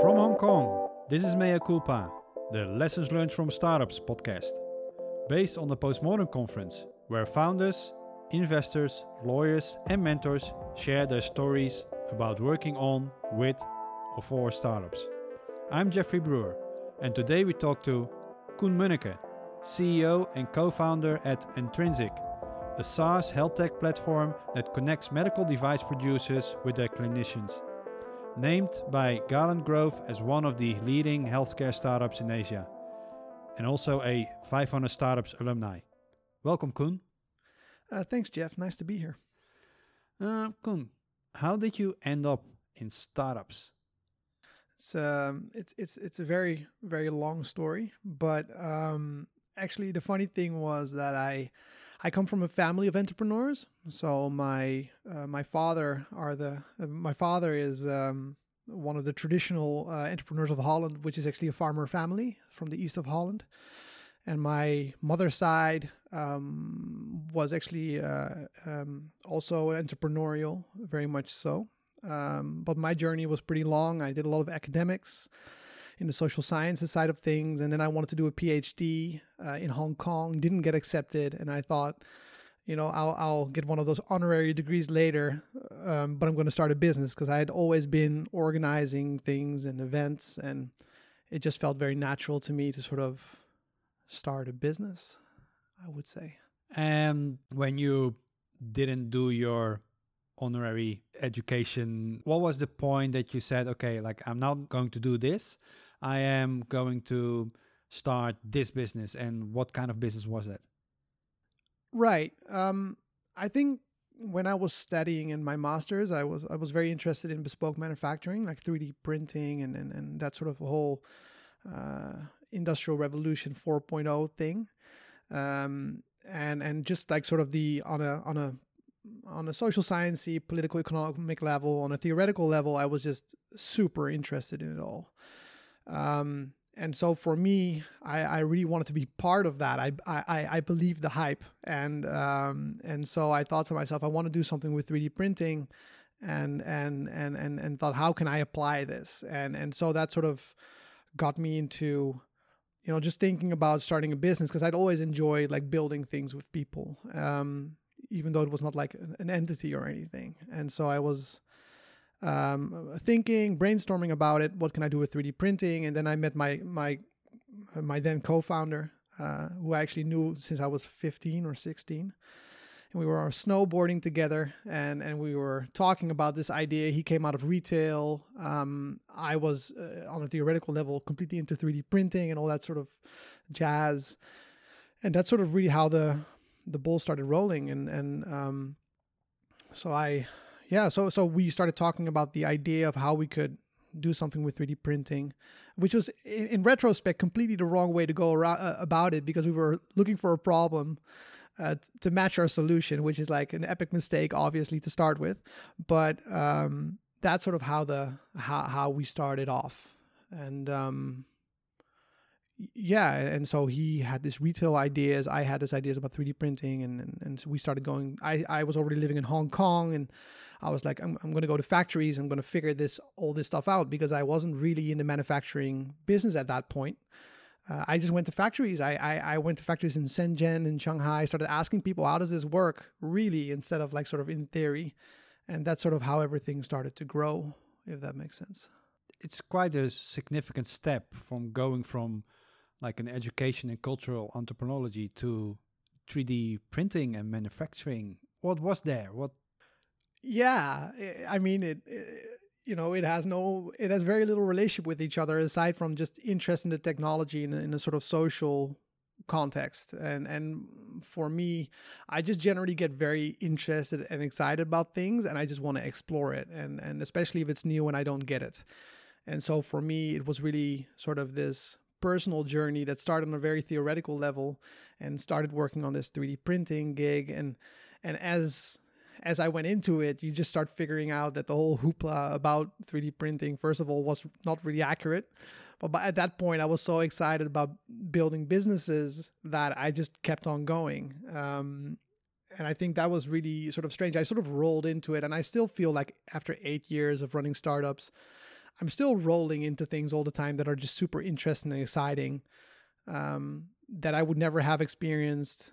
From Hong Kong, this is Mea Culpa, the Lessons Learned from Startups podcast, based on the Postmodern Conference, where founders, investors, lawyers, and mentors share their stories about working on, with, or for startups. I'm Jeffrey Brewer, and today we talk to Koen Munneke, CEO and co founder at Intrinsic, a SaaS health tech platform that connects medical device producers with their clinicians. Named by Galen Growth as one of the leading healthcare startups in Asia, and also a 500 Startups alumni. Welcome, Koen. Uh, thanks, Jeff. Nice to be here. Uh, Koen, how did you end up in startups? It's um, it's it's it's a very very long story, but um, actually the funny thing was that I I come from a family of entrepreneurs. So my uh, my father are the uh, my father is um, one of the traditional uh, entrepreneurs of Holland, which is actually a farmer family from the east of Holland. And my mother's side um, was actually uh, um, also entrepreneurial, very much so. Um, but my journey was pretty long. I did a lot of academics in the social sciences side of things. And then I wanted to do a PhD uh, in Hong Kong, didn't get accepted. And I thought, you know, I'll, I'll get one of those honorary degrees later, um, but I'm going to start a business because I had always been organizing things and events. And it just felt very natural to me to sort of start a business, I would say. And when you didn't do your honorary education, what was the point that you said, okay, like I'm not going to do this, I am going to start this business? And what kind of business was it? Right. Um, I think when I was studying in my masters, I was I was very interested in bespoke manufacturing, like 3D printing and and, and that sort of whole uh, industrial revolution 4.0 thing. Um, and and just like sort of the on a on a on a social sciencey, political economic level, on a theoretical level, I was just super interested in it all. Um, and so for me, I, I really wanted to be part of that. I I, I believe the hype, and um, and so I thought to myself, I want to do something with 3D printing, and and and and and thought, how can I apply this? And and so that sort of got me into, you know, just thinking about starting a business because I'd always enjoyed like building things with people. Um, even though it was not like an entity or anything. And so I was um, thinking, brainstorming about it. What can I do with 3D printing? And then I met my my my then co-founder, uh, who I actually knew since I was 15 or 16. And we were snowboarding together, and and we were talking about this idea. He came out of retail. Um, I was uh, on a theoretical level completely into 3D printing and all that sort of jazz. And that's sort of really how the the ball started rolling and and um, so I yeah so so we started talking about the idea of how we could do something with 3D printing, which was in, in retrospect completely the wrong way to go around uh, about it because we were looking for a problem uh, to match our solution, which is like an epic mistake, obviously to start with, but um, that's sort of how the how how we started off, and um, yeah and so he had this retail ideas i had this ideas about 3d printing and, and, and so we started going I, I was already living in hong kong and i was like i'm, I'm going to go to factories i'm going to figure this all this stuff out because i wasn't really in the manufacturing business at that point. Uh, i just went to factories. I, I, I went to factories in shenzhen and shanghai started asking people how does this work really? instead of like sort of in theory. And that's sort of how everything started to grow if that makes sense. It's quite a significant step from going from like an education in cultural anthropology to 3D printing and manufacturing. What was there? What? Yeah, I mean it, it. you know, it has no, it has very little relationship with each other aside from just interest in the technology in in a sort of social context and and for me i just generally get very interested and excited about things and i just want to explore it and and especially if it's new and i don't get it and so for me it was really sort of this personal journey that started on a very theoretical level and started working on this 3D printing gig and and as as I went into it, you just start figuring out that the whole hoopla about 3D printing, first of all, was not really accurate. But at that point, I was so excited about building businesses that I just kept on going. Um, and I think that was really sort of strange. I sort of rolled into it, and I still feel like after eight years of running startups, I'm still rolling into things all the time that are just super interesting and exciting um, that I would never have experienced.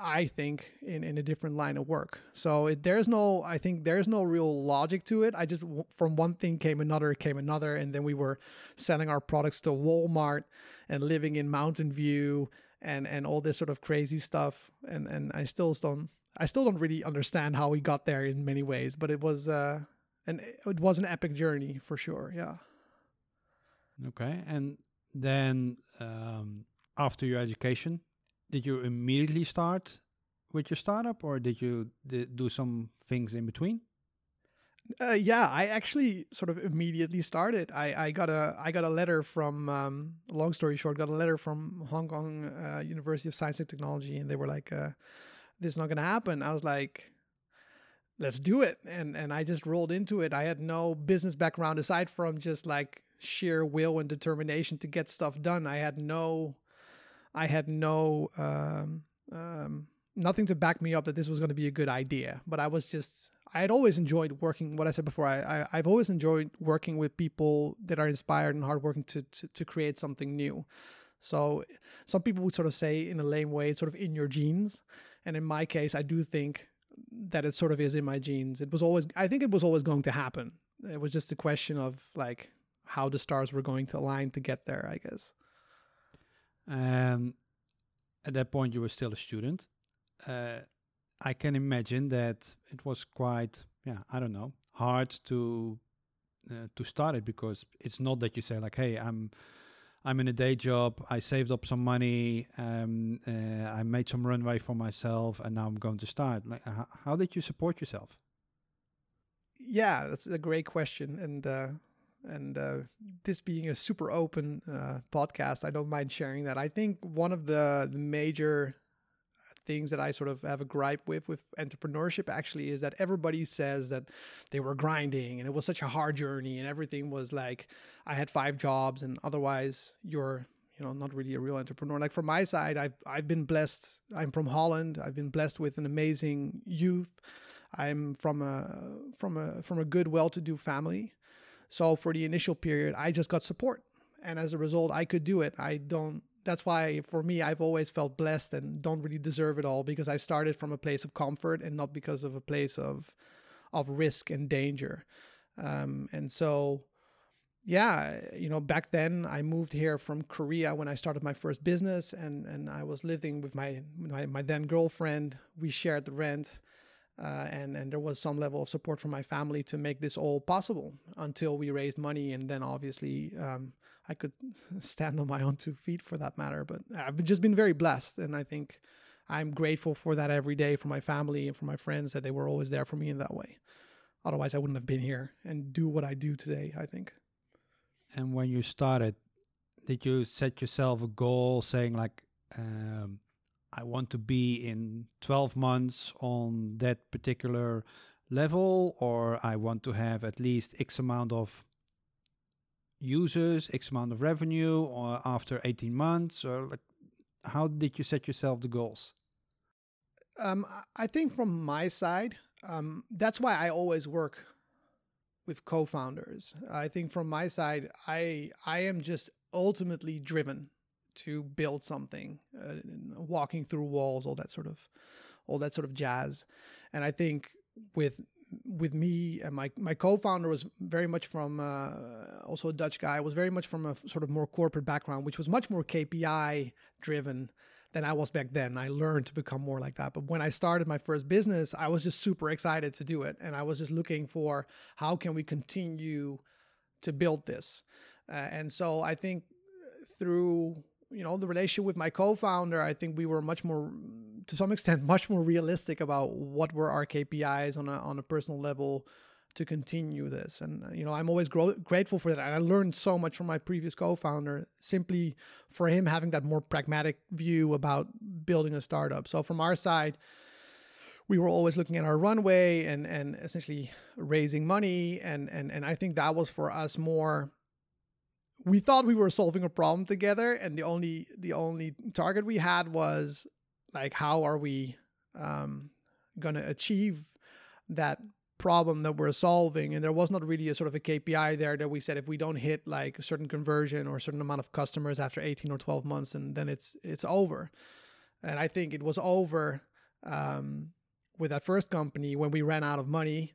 I think in, in a different line of work. So it, there's no, I think there's no real logic to it. I just, from one thing came another, came another. And then we were selling our products to Walmart and living in Mountain View and, and all this sort of crazy stuff. And, and I still don't, I still don't really understand how we got there in many ways, but it was, uh, and it was an epic journey for sure. Yeah. Okay. And then, um, after your education, did you immediately start with your startup or did you do some things in between? Uh, yeah, I actually sort of immediately started. I, I got a I got a letter from um, long story short, got a letter from Hong Kong uh, University of Science and Technology, and they were like, uh, "This is not going to happen." I was like, "Let's do it," and and I just rolled into it. I had no business background aside from just like sheer will and determination to get stuff done. I had no I had no um, um, nothing to back me up that this was going to be a good idea. But I was just I had always enjoyed working. What I said before, I, I have always enjoyed working with people that are inspired and hardworking to, to to create something new. So some people would sort of say in a lame way, it's sort of in your genes. And in my case, I do think that it sort of is in my genes. It was always I think it was always going to happen. It was just a question of like how the stars were going to align to get there, I guess. Um, at that point, you were still a student. Uh, I can imagine that it was quite, yeah, I don't know, hard to uh, to start it because it's not that you say like, hey, I'm I'm in a day job. I saved up some money. Um, uh, I made some runway for myself, and now I'm going to start. Like, how, how did you support yourself? Yeah, that's a great question, and uh, and uh, this being a super open uh, podcast, I don't mind sharing that. I think one of the, the major things that I sort of have a gripe with with entrepreneurship actually is that everybody says that they were grinding and it was such a hard journey and everything was like I had five jobs and otherwise you're you know not really a real entrepreneur. Like from my side I've I've been blessed. I'm from Holland. I've been blessed with an amazing youth. I'm from a from a from a good well-to-do family. So for the initial period, I just got support. And as a result, I could do it. I don't, that's why for me, I've always felt blessed and don't really deserve it all because I started from a place of comfort and not because of a place of, of risk and danger. Um, and so, yeah, you know, back then I moved here from Korea when I started my first business, and and I was living with my my, my then girlfriend. We shared the rent, uh, and and there was some level of support from my family to make this all possible until we raised money, and then obviously um, I could stand on my own two feet for that matter. But I've just been very blessed, and I think I'm grateful for that every day for my family and for my friends that they were always there for me in that way. Otherwise, I wouldn't have been here and do what I do today. I think. And when you started, did you set yourself a goal, saying like? Um, I want to be in 12 months on that particular level, or I want to have at least X amount of users, X amount of revenue, or after 18 months, or like, how did you set yourself the goals? Um, I think from my side, um, that's why I always work with co-founders. I think from my side, I I am just ultimately driven to build something, uh, walking through walls, all that sort of, all that sort of jazz. And I think with with me and my my co-founder was very much from uh, also a Dutch guy was very much from a sort of more corporate background, which was much more KPI driven than I was back then. I learned to become more like that. But when I started my first business, I was just super excited to do it, and I was just looking for how can we continue to build this. Uh, and so I think through you know the relationship with my co-founder i think we were much more to some extent much more realistic about what were our kpis on a, on a personal level to continue this. And you know i'm always gro- grateful for that. And i learned so much from my previous co-founder simply for him having that more pragmatic view about building a startup. So from our side we were always looking at our runway and and essentially raising money. And and and i think that was for us more we thought we were solving a problem together and the only the only target we had was like how are we um, gonna achieve that problem that we're solving? And there was not really a sort of a kpi there that we said if we don't hit like a certain conversion or a certain amount of customers after 18 or 12 months and then it's it's over. And i think it was over um, with that first company when we ran out of money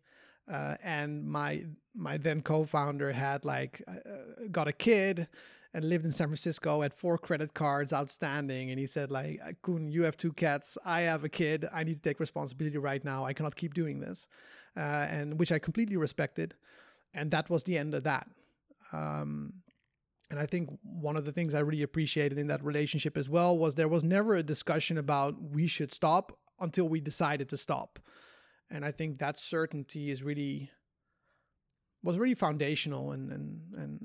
uh, and my my then co-founder had like uh, uh got a kid and lived in San Francisco, had four credit cards outstanding. And he said, like, Koen, you have two cats. I have a kid. I need to take responsibility right now. I cannot keep doing this. Uh, and which I completely respected. And that was the end of that. Um, and I think one of the things I really appreciated in that relationship as well was there was never a discussion about we should stop until we decided to stop. And I think that certainty is really was really foundational and and and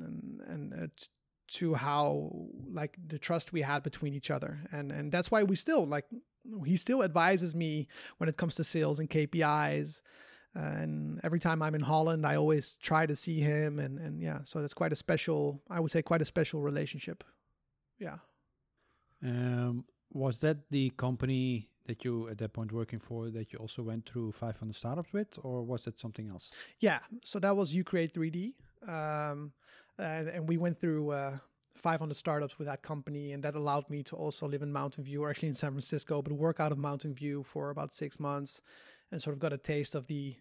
and, and to how like the trust we had between each other. And and that's why we still like he still advises me when it comes to sales and KPIs and every time I'm in Holland I always try to see him and and yeah so that's quite a special I would say quite a special relationship. Yeah. Um was that the company that you at that point working for that you also went through 500 startups with or was it something else yeah so that was you create 3d um and, and we went through uh, 500 startups with that company, and that allowed me to also live in Mountain View, or actually in San Francisco, but work out of Mountain View for about six months, and sort of got a taste of the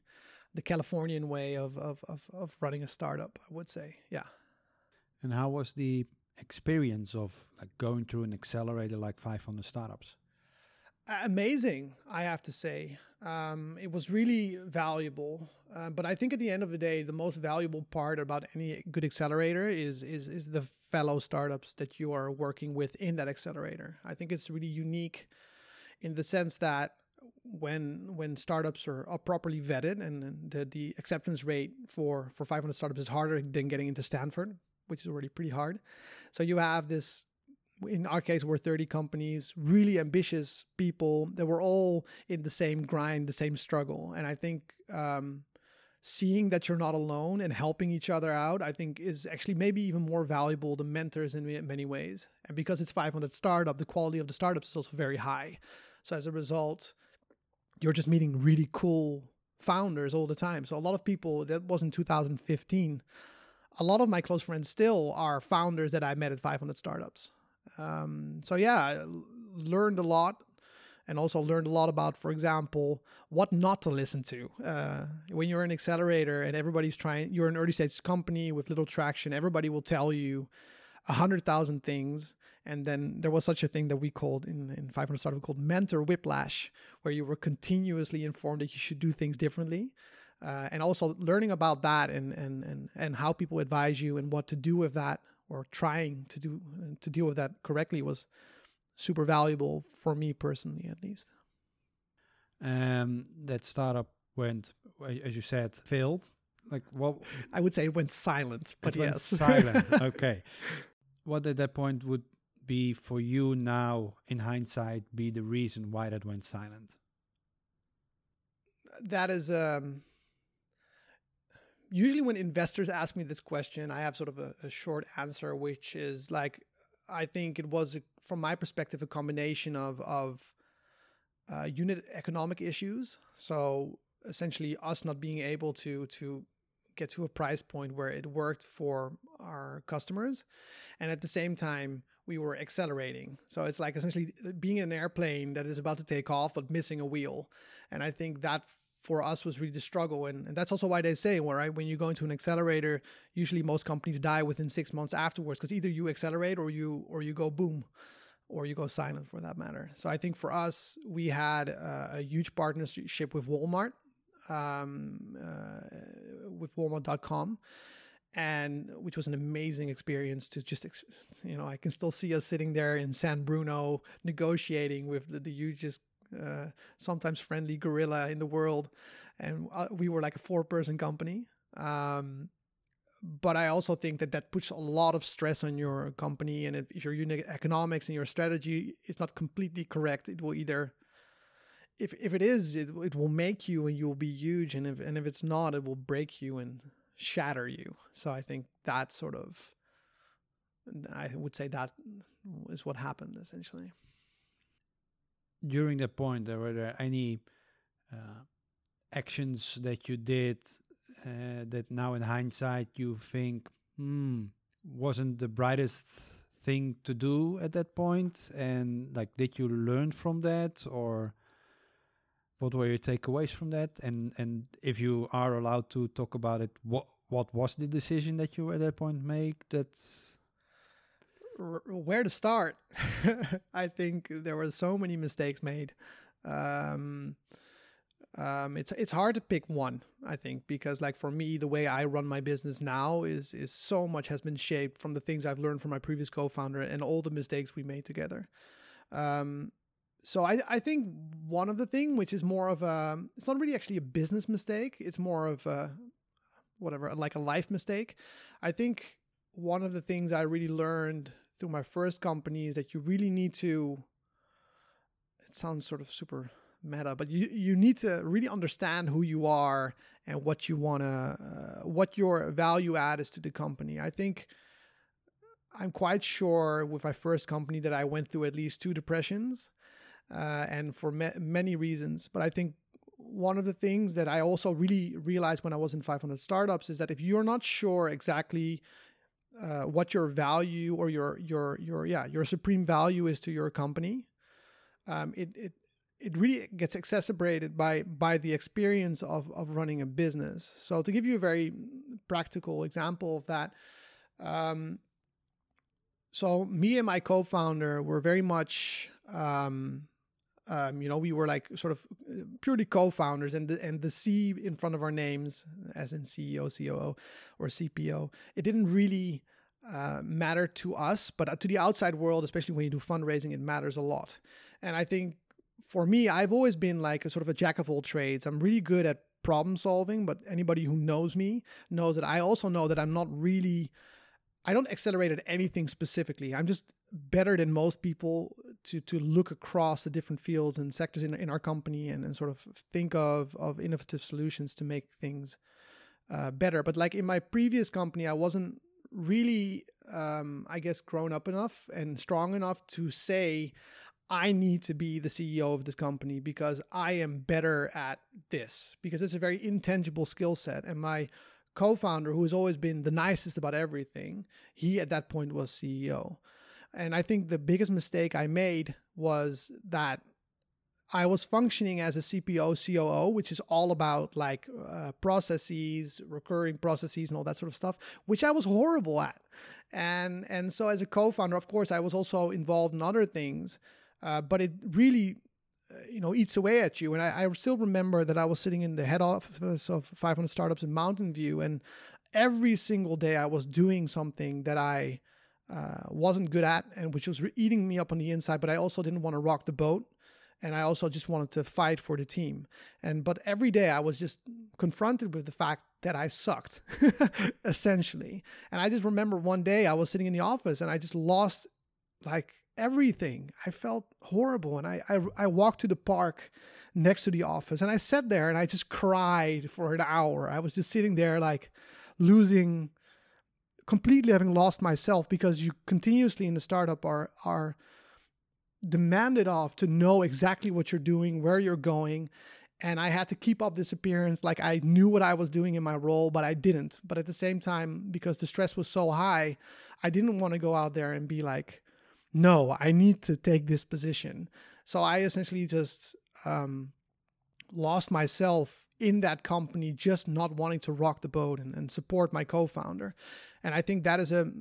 the Californian way of of of, of running a startup. I would say, yeah. And how was the experience of like going through an accelerator like 500 startups? Amazing, I have to say. Um, it was really valuable. Uh, but I think at the end of the day, the most valuable part about any good accelerator is, is is the fellow startups that you are working with in that accelerator. I think it's really unique in the sense that when when startups are, are properly vetted and, the, the acceptance rate for for 500 startups is harder than getting into Stanford, which is already pretty hard. So you have this in our case, we're 30 companies, really ambitious people that were all in the same grind, the same struggle. And I think um, seeing that you're not alone and helping each other out, I think is actually maybe even more valuable than mentors in many ways. And because it's 500 startup, the quality of the startups is also very high. So as a result, you're just meeting really cool founders all the time. So a lot of people, that was in 2015, a lot of my close friends still are founders that I met at 500 startups. Um, so yeah, I learned a lot and also learned a lot about, for example, what not to listen to. Uh, when you're an accelerator and everybody's trying, you're an early stage company with little traction, everybody will tell you a hundred thousand things. And then there was such a thing that we called in, in 500 Startup called mentor whiplash, where you were continuously informed that you should do things differently. Uh, and also learning about that and, and, and, and how people advise you and what to do with that or trying to do to deal with that correctly was super valuable for me personally at least. Um that startup went as you said failed? Like what i would say it went silent but it yes. silent. Okay. What at that point would be for you now in hindsight be the reason why that went silent? That is um usually when investors ask me this question, I have sort of a, a short answer, which is like, I think it was, from my perspective, a combination of of uh, unit economic issues. So essentially, us not being able to to get to a price point where it worked for our customers, and at the same time, we were accelerating. So it's like essentially being an airplane that is about to take off but missing a wheel. And I think that for us was really the struggle. And, and that's also why they say, well, right, when you go into an accelerator, usually most companies die within six months afterwards because either you accelerate or you or you go boom or you go silent for that matter. So I think for us, we had a huge partnership with Walmart, um, uh, with Walmart.com, and which was an amazing experience to just, you know, I can still see us sitting there in San Bruno negotiating with the, the hugest uh, sometimes friendly gorilla in the world, and uh, we were like a four-person company. Um, but I also think that that puts a lot of stress on your company, and if, your unit economics and your strategy is not completely correct, it will either if if it is, it it will make you and you will be huge, and if and if it's not, it will break you and shatter you. So I think that sort of, I would say that is what happened essentially during that point, there were there any uh, actions that you did uh, that now in hindsight you think, hmm, wasn't the brightest thing to do at that point? And like, did you learn from that or? what were your takeaways from that and and if you are allowed to talk about it what what was the decision that you at that point make that's where to start? I think there were so many mistakes made. Um, um, it's it's hard to pick one i think because like for me the way i run my business now is is so much has been shaped from the things i've learned from my previous co-founder and all the mistakes we made together. Um, so I, I think one of the thing which is more of a it's not really actually a business mistake it's more of a whatever like a life mistake. I think one of the things i really learned through my first company is that you really need to it sounds sort of super meta but you you need to really understand who you are and what you want to uh, what your value add is to the company i think i'm quite sure with my first company that i went through at least two depressions uh, and for ma- many reasons. But I think one of the things that I also really realized when I was in 500 startups is that if you're not sure exactly uh, what your value or your your your yeah your supreme value is to your company, um, it it it really gets exacerbated by by the experience of of running a business. So to give you a very practical example of that. Um, so me and my co-founder were very much um, um, you know, we were like sort of uh, purely co-founders, and the and the C in front of our names, as in CEO, COO, or CPO, it didn't really uh, matter to us, but uh, to the outside world, especially when you do fundraising, it matters a lot. And I think for me, I've always been like a sort of a jack of all trades. I'm really good at problem solving, but anybody who knows me knows that I also know that I'm not really. I don't accelerate at anything specifically. I'm just better than most people to to look across the different fields and sectors in, in our company and, and sort of think of of innovative solutions to make things uh, better. But like in my previous company, I wasn't really, um, I guess, grown up enough and strong enough to say, I need to be the CEO of this company because I am better at this because it's a very intangible skill set. And my co-founder, who has always been the nicest about everything, he at that point was CEO. And I think the biggest mistake I made was that I was functioning as a CPO, COO, which is all about like uh, processes, recurring processes, and all that sort of stuff, which I was horrible at. And and so as a co-founder, of course, I was also involved in other things, uh, but it really, uh, you know, eats away at you. And I, I still remember that I was sitting in the head office of 500 startups in Mountain View, and every single day I was doing something that I uh, wasn't good at and which was re- eating me up on the inside but i also didn't want to rock the boat and i also just wanted to fight for the team. And but every day i was just confronted with the fact that i sucked essentially. And i just remember one day i was sitting in the office and i just lost like everything. I felt horrible and i i, I walked to the park next to the office and i sat there and i just cried for an hour. I was just sitting there like losing completely having lost myself because you continuously in the startup are are demanded of to know exactly what you're doing, where you're going. And I had to keep up this appearance like I knew what I was doing in my role, but I didn't. But at the same time, because the stress was so high, I didn't want to go out there and be like, no, I need to take this position. So I essentially just um, lost myself in that company, just not wanting to rock the boat and, and support my co founder. And I think that is a,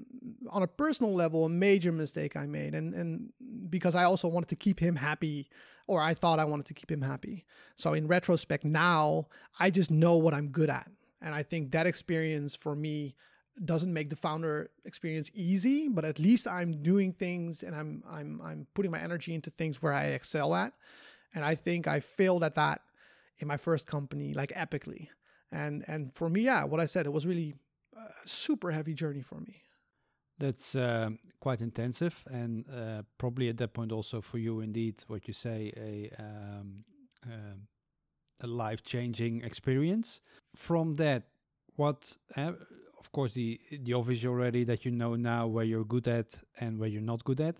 on a personal level, a major mistake I made. And, and because I also wanted to keep him happy, or I thought I wanted to keep him happy. So in retrospect, now I just know what I'm good at. And I think that experience for me doesn't make the founder experience easy, but at least I'm doing things and I'm I'm I'm putting my energy into things where I excel at. And I think I failed at that in my first company like epically. And and for me, yeah, what I said, it was really a super heavy journey for me. That's uh, quite intensive, and uh, probably at that point also for you, indeed, what you say, a um, uh, a life changing experience. From that, what, uh, of course, the the obvious already that you know now where you're good at and where you're not good at.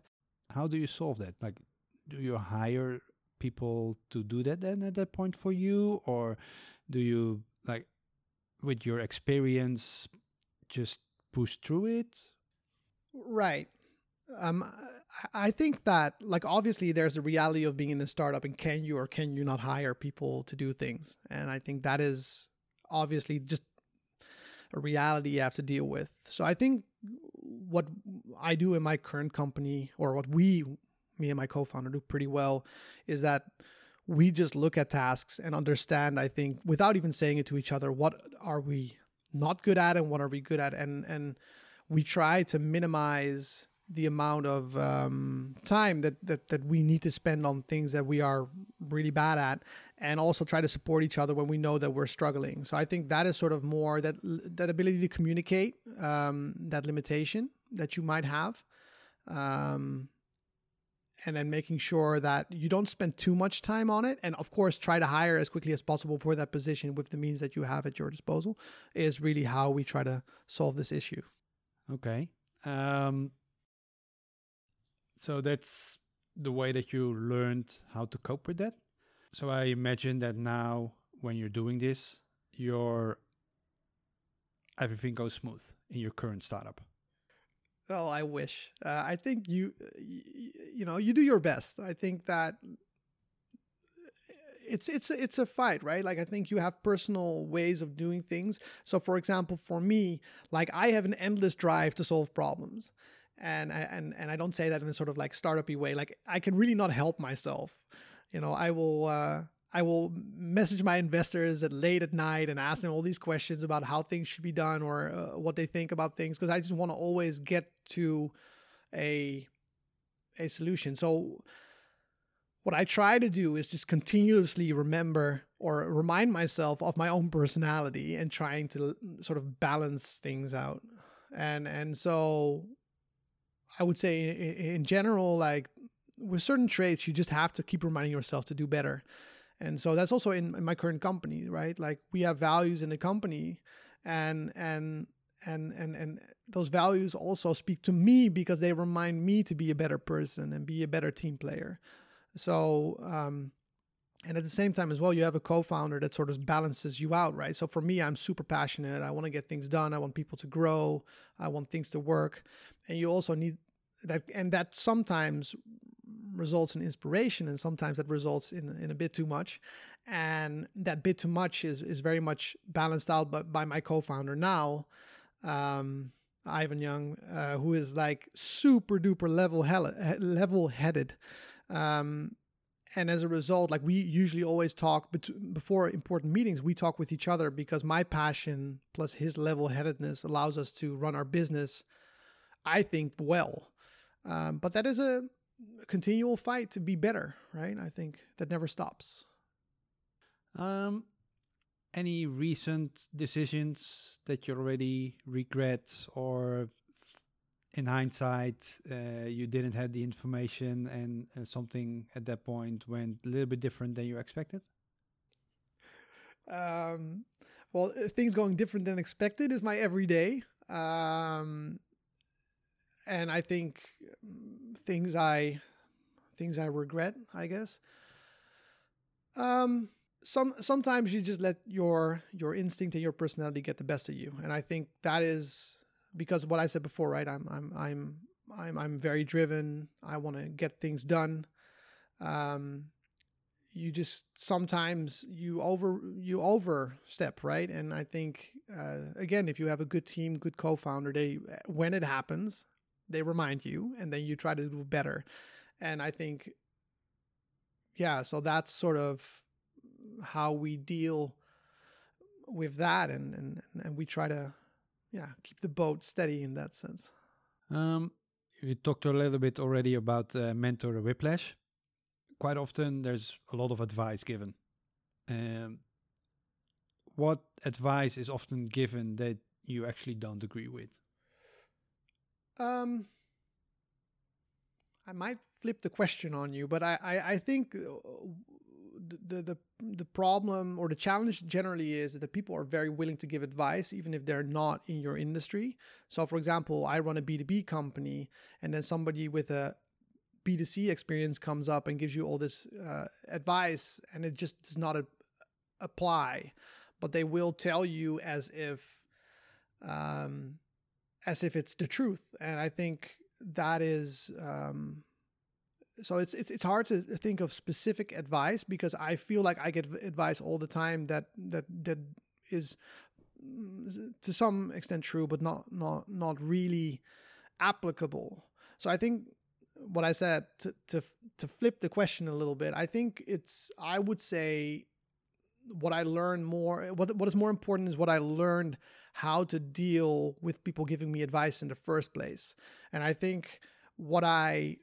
How do you solve that? Like, do you hire people to do that then at that point for you, or Do you like with your experience just push through it? Right. Um, I think that, like, obviously, there's a reality of being in a startup, and can you or can you not hire people to do things? And I think that is obviously just a reality you have to deal with. So I think what I do in my current company, or what we, me and my co-founder, do pretty well, is that we just look at tasks and understand. I think without even saying it to each other, what are we not good at and what are we good at, and and we try to minimize the amount of um, time that, that that we need to spend on things that we are really bad at and also try to support each other when we know that we're struggling so i think that is sort of more that that ability to communicate um, that limitation that you might have um, and then making sure that you don't spend too much time on it and of course try to hire as quickly as possible for that position with the means that you have at your disposal is really how we try to solve this issue okay um, so that's the way that you learned how to cope with that. So I imagine that now when you're doing this, your everything goes smooth in your current startup. Oh, I wish. Uh, I think you, you know, you do your best. I think that it's it's it's a fight, right? Like I think you have personal ways of doing things. So, for example, for me, like I have an endless drive to solve problems, and I, and and I don't say that in a sort of like startupy way. Like I can really not help myself. You know, I will uh, I will message my investors at late at night and ask them all these questions about how things should be done or uh, what they think about things because I just want to always get to a a solution. So what I try to do is just continuously remember or remind myself of my own personality and trying to sort of balance things out. And and so I would say in general, like with certain traits, you just have to keep reminding yourself to do better. And so that's also in, in my current company, right? Like we have values in the company and and and and and those values also speak to me because they remind me to be a better person and be a better team player. So um and at the same time as well you have a co-founder that sort of balances you out right? So for me i'm super passionate. I want to get things done. I want people to grow. I want things to work. And you also need that and that sometimes results in inspiration and sometimes that results in, in a bit too much. And that bit too much is, is very much balanced out by, by my co-founder now um, ivan young uh, who is like super duper level level headed um, and as a result like we usually always talk bet- before important meetings we talk with each other because my passion plus his level headedness allows us to run our business i think well. Um, but that is a continual fight to be better, right? I think that never stops. Um, any recent decisions that you already regret, or in hindsight, uh, you didn't have the information and, and something at that point went a little bit different than you expected? Um, well, uh, things going different than expected is my everyday. Um, and I think things I things I regret, I guess. Um, some sometimes you just let your your instinct and your personality get the best of you, and I think that is because what I said before, right? I'm I'm I'm I'm I'm very driven. I want to get things done. Um, you just sometimes you over you overstep right and i think uh, again if you have a good team good co-founder they when it happens they remind you and then you try to do better. And i think yeah so that's sort of how we deal with that and and and we try to yeah keep the boat steady in that sense. Um we talked a little bit already about uh, mentor whiplash. Quite often there's a lot of advice given. Um what advice is often given that you actually don't agree with um, I might flip the question on you, but I, I, I think uh, the, the the problem or the challenge generally is that people are very willing to give advice even if they're not in your industry. So, for example, I run a B two B company, and then somebody with a B2C experience comes up and gives you all this uh, advice, and it just does not a- apply. but they will tell you as if um, as if it's the truth. And I think that is um, so it's it's it's hard to think of specific advice because I feel like I get advice all the time that that that is to some extent true, but not not not really applicable. So I think what I said to to to flip the question a little bit, I think it's I would say what I learned more what what is more important is what I learned how to deal with people giving me advice in the first place. And I think what I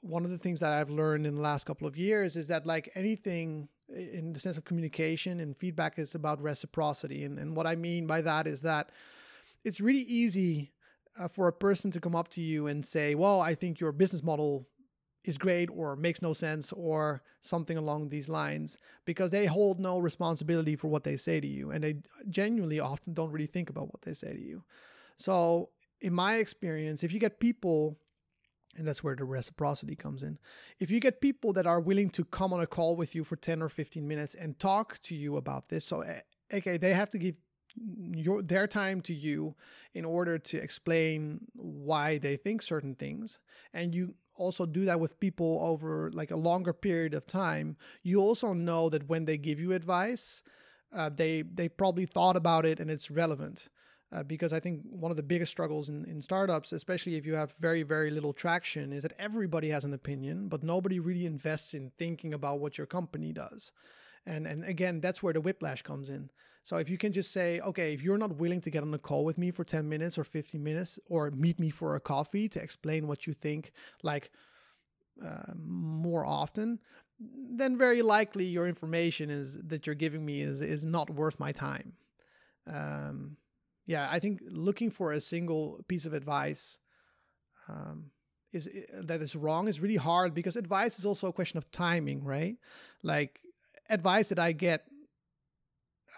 one of the things that I've learned in the last couple of years is that like anything in the sense of communication and feedback is about reciprocity. And, and what I mean by that is that it's really easy uh, for a person to come up to you and say, well, I think your business model is great or makes no sense or something along these lines because they hold no responsibility for what they say to you and they genuinely often don't really think about what they say to you. So, in my experience, if you get people and that's where the reciprocity comes in. If you get people that are willing to come on a call with you for 10 or 15 minutes and talk to you about this, so eh, okay, they have to give your their time to you in order to explain why they think certain things and you also do that with people over like a longer period of time you also know that when they give you advice uh, they they probably thought about it and it's relevant uh, because I think one of the biggest struggles in, in startups, especially if you have very, very little traction, is that everybody has an opinion, but nobody really invests in thinking about what your company does. And, and again, that's where the whiplash comes in. So if you can just say, okay, if you're not willing to get on a call with me for 10 minutes or 15 minutes or meet me for a coffee to explain what you think, like uh, more often, then very likely your information is that you're giving me is is not worth my time. Um, yeah, I think looking for a single piece of advice um, is that is wrong is really hard because advice is also a question of timing, right? Like advice that I get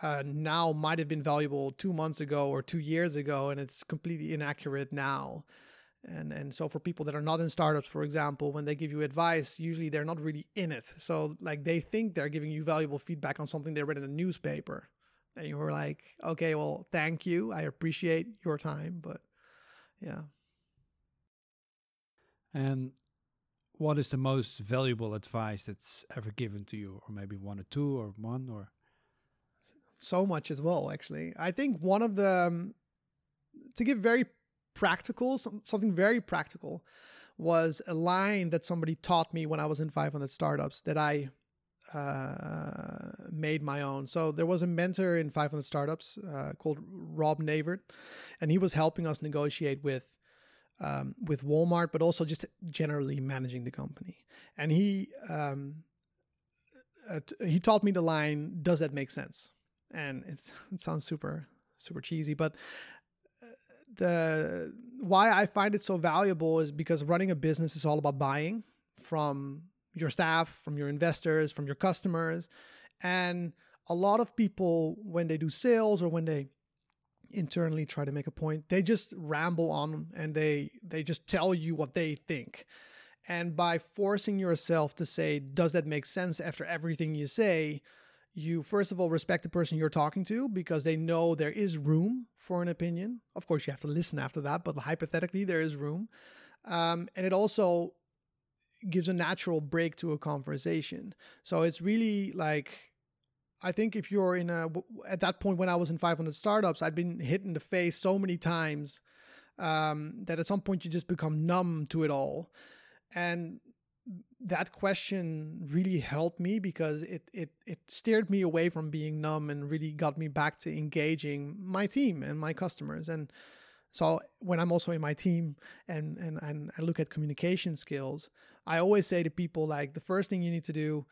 uh, now might have been valuable two months ago or two years ago, and it's completely inaccurate now. And and so for people that are not in startups, for example, when they give you advice, usually they're not really in it. So like they think they're giving you valuable feedback on something they read in a newspaper, and you were like, okay, well, thank you, I appreciate your time, but yeah. And what is the most valuable advice that's ever given to you, or maybe one or two, or one, or so much as well, actually. I think one of the, um, to give very practical, something very practical, was a line that somebody taught me when I was in 500 startups that I uh, made my own. So there was a mentor in 500 startups uh, called Rob Navert, and he was helping us negotiate with um, with Walmart, but also just generally managing the company. And he um, uh, he taught me the line, "Does that make sense?" And it's it sounds super super cheesy, but uh, the why I find it so valuable is because running a business is all about buying from your staff, from your investors, from your customers, and a lot of people when they do sales or when they internally try to make a point, they just ramble on and they they just tell you what they think. And by forcing yourself to say, does that make sense after everything you say? You first of all respect the person you're talking to because they know there is room for an opinion. Of course, you have to listen after that, but hypothetically, there is room. Um, and it also gives a natural break to a conversation. So it's really like, I think if you're in a, at that point when I was in 500 startups, I'd been hit in the face so many times um, that at some point you just become numb to it all. And that question really helped me because it it it steered me away from being numb and really got me back to engaging my team and my customers. And so when I'm also in my team and and and I look at communication skills, I always say to people like the first thing you need to do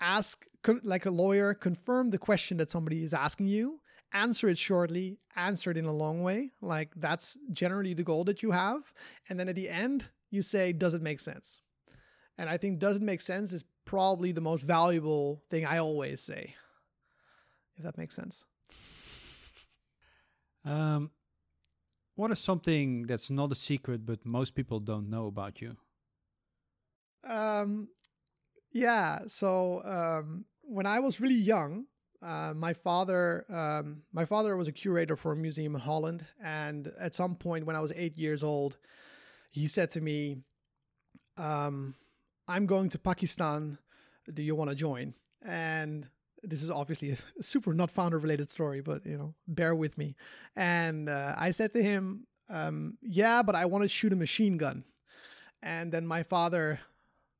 ask like a lawyer confirm the question that somebody is asking you answer it shortly answer it in a long way. Like that's generally the goal that you have. And then at the end you say does it make sense and I think doesn't make sense is probably the most valuable thing I always say, if that makes sense. Um, what is something that's not a secret but most people don't know about you? Um, yeah. So um, when I was really young, Uh, my father, um, my father was a curator for a museum in Holland, and at some point when I was eight years old, he said to me, um, "I'm going to Pakistan. Do you want to join?" And this is obviously a super not founder related story, but you know, bear with me. And uh, I said to him, um, "Yeah, but I want to shoot a machine gun." And then my father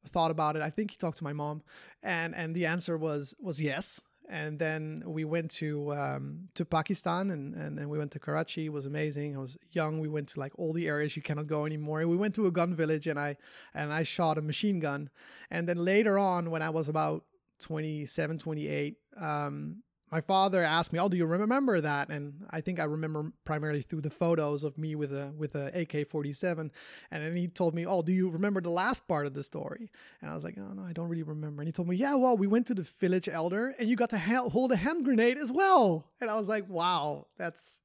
thought about it. I think he talked to my mom, and and the answer was was yes. And then we went to um, to Pakistan, and and then we went to Karachi. It was amazing. I was young. We went to like all the areas you cannot go anymore. We went to a gun village, and I and I shot a machine gun. And then later on, when I was about 27, 28, um, my father asked me, "Oh, do you remember that?" And I think I remember primarily through the photos of me with a with a AK-47. And then he told me, "Oh, do you remember the last part of the story?" And I was like, "Oh no, I don't really remember." And he told me, "Yeah, well, we went to the village elder, and you got to ha- hold a hand grenade as well." And I was like, "Wow, that's."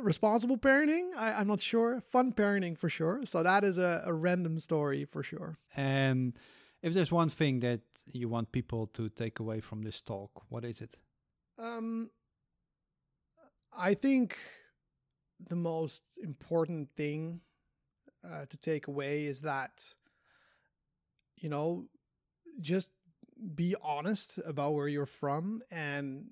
responsible parenting I, am not sure fun parenting for sure so that is a, a random story for sure and if there's one thing that you want people to take away from this talk, what is it? Um, I think the most important thing uh, to take away is that, you know, just be honest about where you're from and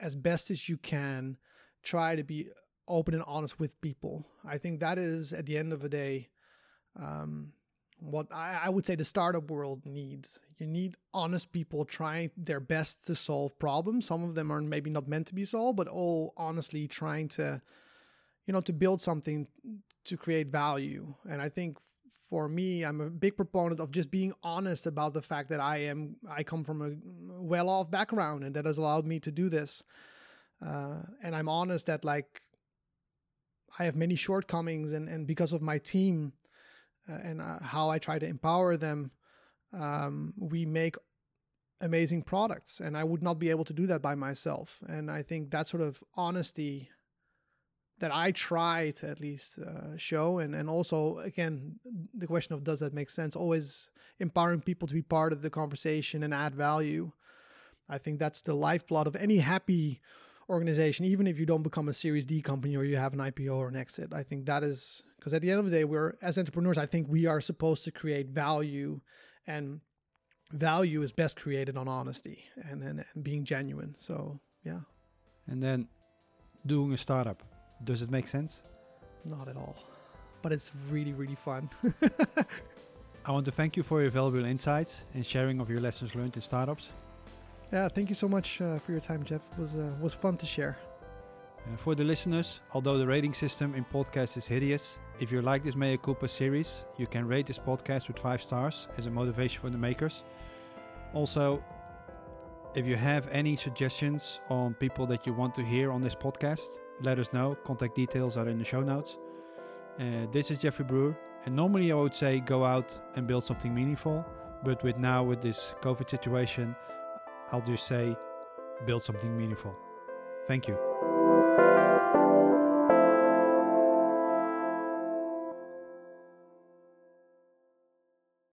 as best as you can, try to be open and honest with people. I think that is, at the end of the day, um, what I, I would say the startup world needs. You need honest people trying their best to solve problems. Some of them are maybe not meant to be solved, but all honestly trying to, you know, to build something to create value. And I think for me, I'm a big proponent of just being honest about the fact that I am I come from a well-off background and that has allowed me to do this. Uh, and I'm honest that like I have many shortcomings and and because of my team and uh, how I try to empower them, um, we make amazing products. And I would not be able to do that by myself. And I think that sort of honesty that I try to at least uh, show, and and also again the question of does that make sense? Always empowering people to be part of the conversation and add value. I think that's the lifeblood of any happy organization, even if you don't become a Series D company or you have an IPO or an exit. I think that is because at the end of the day, we're as entrepreneurs, I think we are supposed to create value, and value is best created on honesty and, and, and being genuine. So yeah. And then doing a startup, does it make sense? Not at all, but it's really really fun. I want to thank you for your valuable insights and sharing of your lessons learned in startups. Yeah, thank you so much uh, for your time, Jeff. It was uh, was fun to share. Uh, for the listeners, although the rating system in podcasts is hideous, if you like this Mea Culpa series, you can rate this podcast with five stars as a motivation for the makers. Also, if you have any suggestions on people that you want to hear on this podcast, let us know. Contact details are in the show notes. Uh, this is Jeffrey Brewer, and normally I would say go out and build something meaningful, but with now with this COVID situation, I'll just say build something meaningful. Thank you.